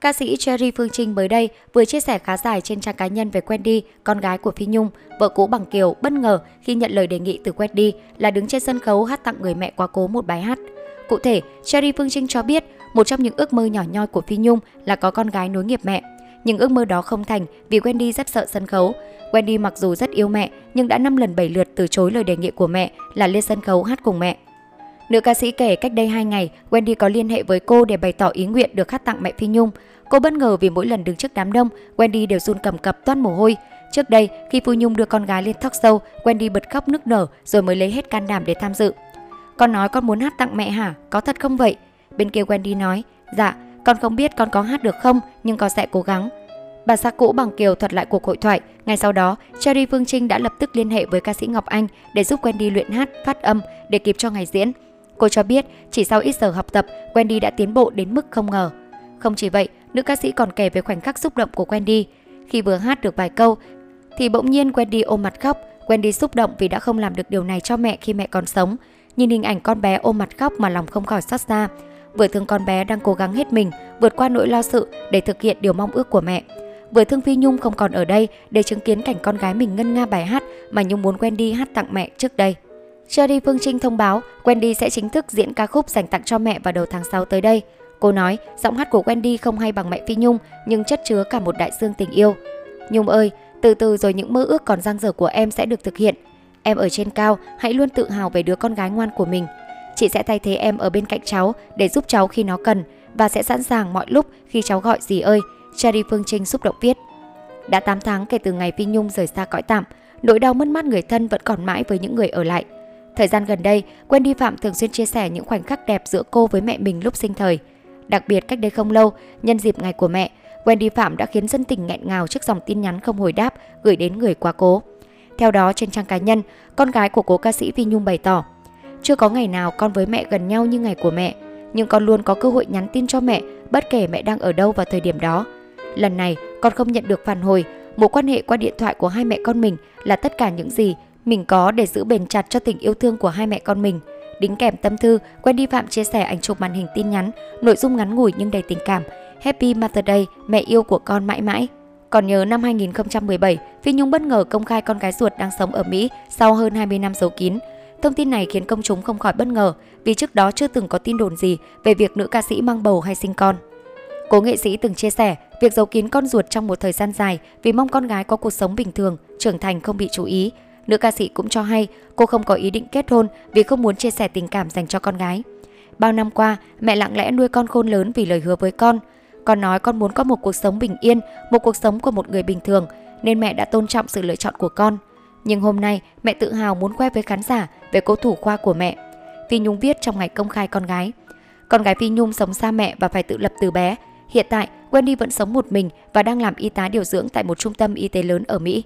Ca sĩ Cherry Phương Trinh mới đây vừa chia sẻ khá dài trên trang cá nhân về Wendy, con gái của Phi Nhung, vợ cũ bằng Kiều bất ngờ khi nhận lời đề nghị từ Wendy là đứng trên sân khấu hát tặng người mẹ quá cố một bài hát. Cụ thể, Cherry Phương Trinh cho biết một trong những ước mơ nhỏ nhoi của Phi Nhung là có con gái nối nghiệp mẹ. Nhưng ước mơ đó không thành vì Wendy rất sợ sân khấu. Wendy mặc dù rất yêu mẹ nhưng đã 5 lần 7 lượt từ chối lời đề nghị của mẹ là lên sân khấu hát cùng mẹ. Nữ ca sĩ kể cách đây 2 ngày, Wendy có liên hệ với cô để bày tỏ ý nguyện được hát tặng mẹ Phi Nhung. Cô bất ngờ vì mỗi lần đứng trước đám đông, Wendy đều run cầm cập toát mồ hôi. Trước đây, khi Phi Nhung đưa con gái lên talk show, Wendy bật khóc nức nở rồi mới lấy hết can đảm để tham dự. Con nói con muốn hát tặng mẹ hả? Có thật không vậy? Bên kia Wendy nói, dạ, con không biết con có hát được không, nhưng con sẽ cố gắng. Bà xã cũ bằng Kiều thuật lại cuộc hội thoại. Ngay sau đó, Cherry Phương Trinh đã lập tức liên hệ với ca sĩ Ngọc Anh để giúp Wendy luyện hát, phát âm để kịp cho ngày diễn. Cô cho biết chỉ sau ít giờ học tập, Wendy đã tiến bộ đến mức không ngờ. Không chỉ vậy, nữ ca sĩ còn kể về khoảnh khắc xúc động của Wendy. Khi vừa hát được vài câu, thì bỗng nhiên Wendy ôm mặt khóc. Wendy xúc động vì đã không làm được điều này cho mẹ khi mẹ còn sống. Nhìn hình ảnh con bé ôm mặt khóc mà lòng không khỏi xót xa. Vừa thương con bé đang cố gắng hết mình, vượt qua nỗi lo sự để thực hiện điều mong ước của mẹ. Vừa thương Phi Nhung không còn ở đây để chứng kiến cảnh con gái mình ngân nga bài hát mà Nhung muốn Wendy hát tặng mẹ trước đây. Cherry Phương Trinh thông báo Wendy sẽ chính thức diễn ca khúc dành tặng cho mẹ vào đầu tháng 6 tới đây. Cô nói giọng hát của Wendy không hay bằng mẹ Phi Nhung nhưng chất chứa cả một đại dương tình yêu. Nhung ơi, từ từ rồi những mơ ước còn dang dở của em sẽ được thực hiện. Em ở trên cao, hãy luôn tự hào về đứa con gái ngoan của mình. Chị sẽ thay thế em ở bên cạnh cháu để giúp cháu khi nó cần và sẽ sẵn sàng mọi lúc khi cháu gọi gì ơi. Cherry Phương Trinh xúc động viết. Đã 8 tháng kể từ ngày Phi Nhung rời xa cõi tạm, nỗi đau mất mát người thân vẫn còn mãi với những người ở lại. Thời gian gần đây, Wendy Phạm thường xuyên chia sẻ những khoảnh khắc đẹp giữa cô với mẹ mình lúc sinh thời. Đặc biệt cách đây không lâu, nhân dịp ngày của mẹ, Wendy Phạm đã khiến dân tình nghẹn ngào trước dòng tin nhắn không hồi đáp gửi đến người quá cố. Theo đó, trên trang cá nhân, con gái của cố ca sĩ Vi Nhung bày tỏ Chưa có ngày nào con với mẹ gần nhau như ngày của mẹ, nhưng con luôn có cơ hội nhắn tin cho mẹ bất kể mẹ đang ở đâu vào thời điểm đó. Lần này, con không nhận được phản hồi, mối quan hệ qua điện thoại của hai mẹ con mình là tất cả những gì mình có để giữ bền chặt cho tình yêu thương của hai mẹ con mình. Đính kèm tâm thư, Wendy Phạm chia sẻ ảnh chụp màn hình tin nhắn, nội dung ngắn ngủi nhưng đầy tình cảm. Happy Mother Day, mẹ yêu của con mãi mãi. Còn nhớ năm 2017, Phi Nhung bất ngờ công khai con gái ruột đang sống ở Mỹ sau hơn 20 năm giấu kín. Thông tin này khiến công chúng không khỏi bất ngờ vì trước đó chưa từng có tin đồn gì về việc nữ ca sĩ mang bầu hay sinh con. Cố nghệ sĩ từng chia sẻ việc giấu kín con ruột trong một thời gian dài vì mong con gái có cuộc sống bình thường, trưởng thành không bị chú ý. Nữ ca sĩ cũng cho hay cô không có ý định kết hôn vì không muốn chia sẻ tình cảm dành cho con gái. Bao năm qua, mẹ lặng lẽ nuôi con khôn lớn vì lời hứa với con. Con nói con muốn có một cuộc sống bình yên, một cuộc sống của một người bình thường, nên mẹ đã tôn trọng sự lựa chọn của con. Nhưng hôm nay, mẹ tự hào muốn khoe với khán giả về cố thủ khoa của mẹ. Phi Nhung viết trong ngày công khai con gái. Con gái Phi Nhung sống xa mẹ và phải tự lập từ bé. Hiện tại, Wendy vẫn sống một mình và đang làm y tá điều dưỡng tại một trung tâm y tế lớn ở Mỹ.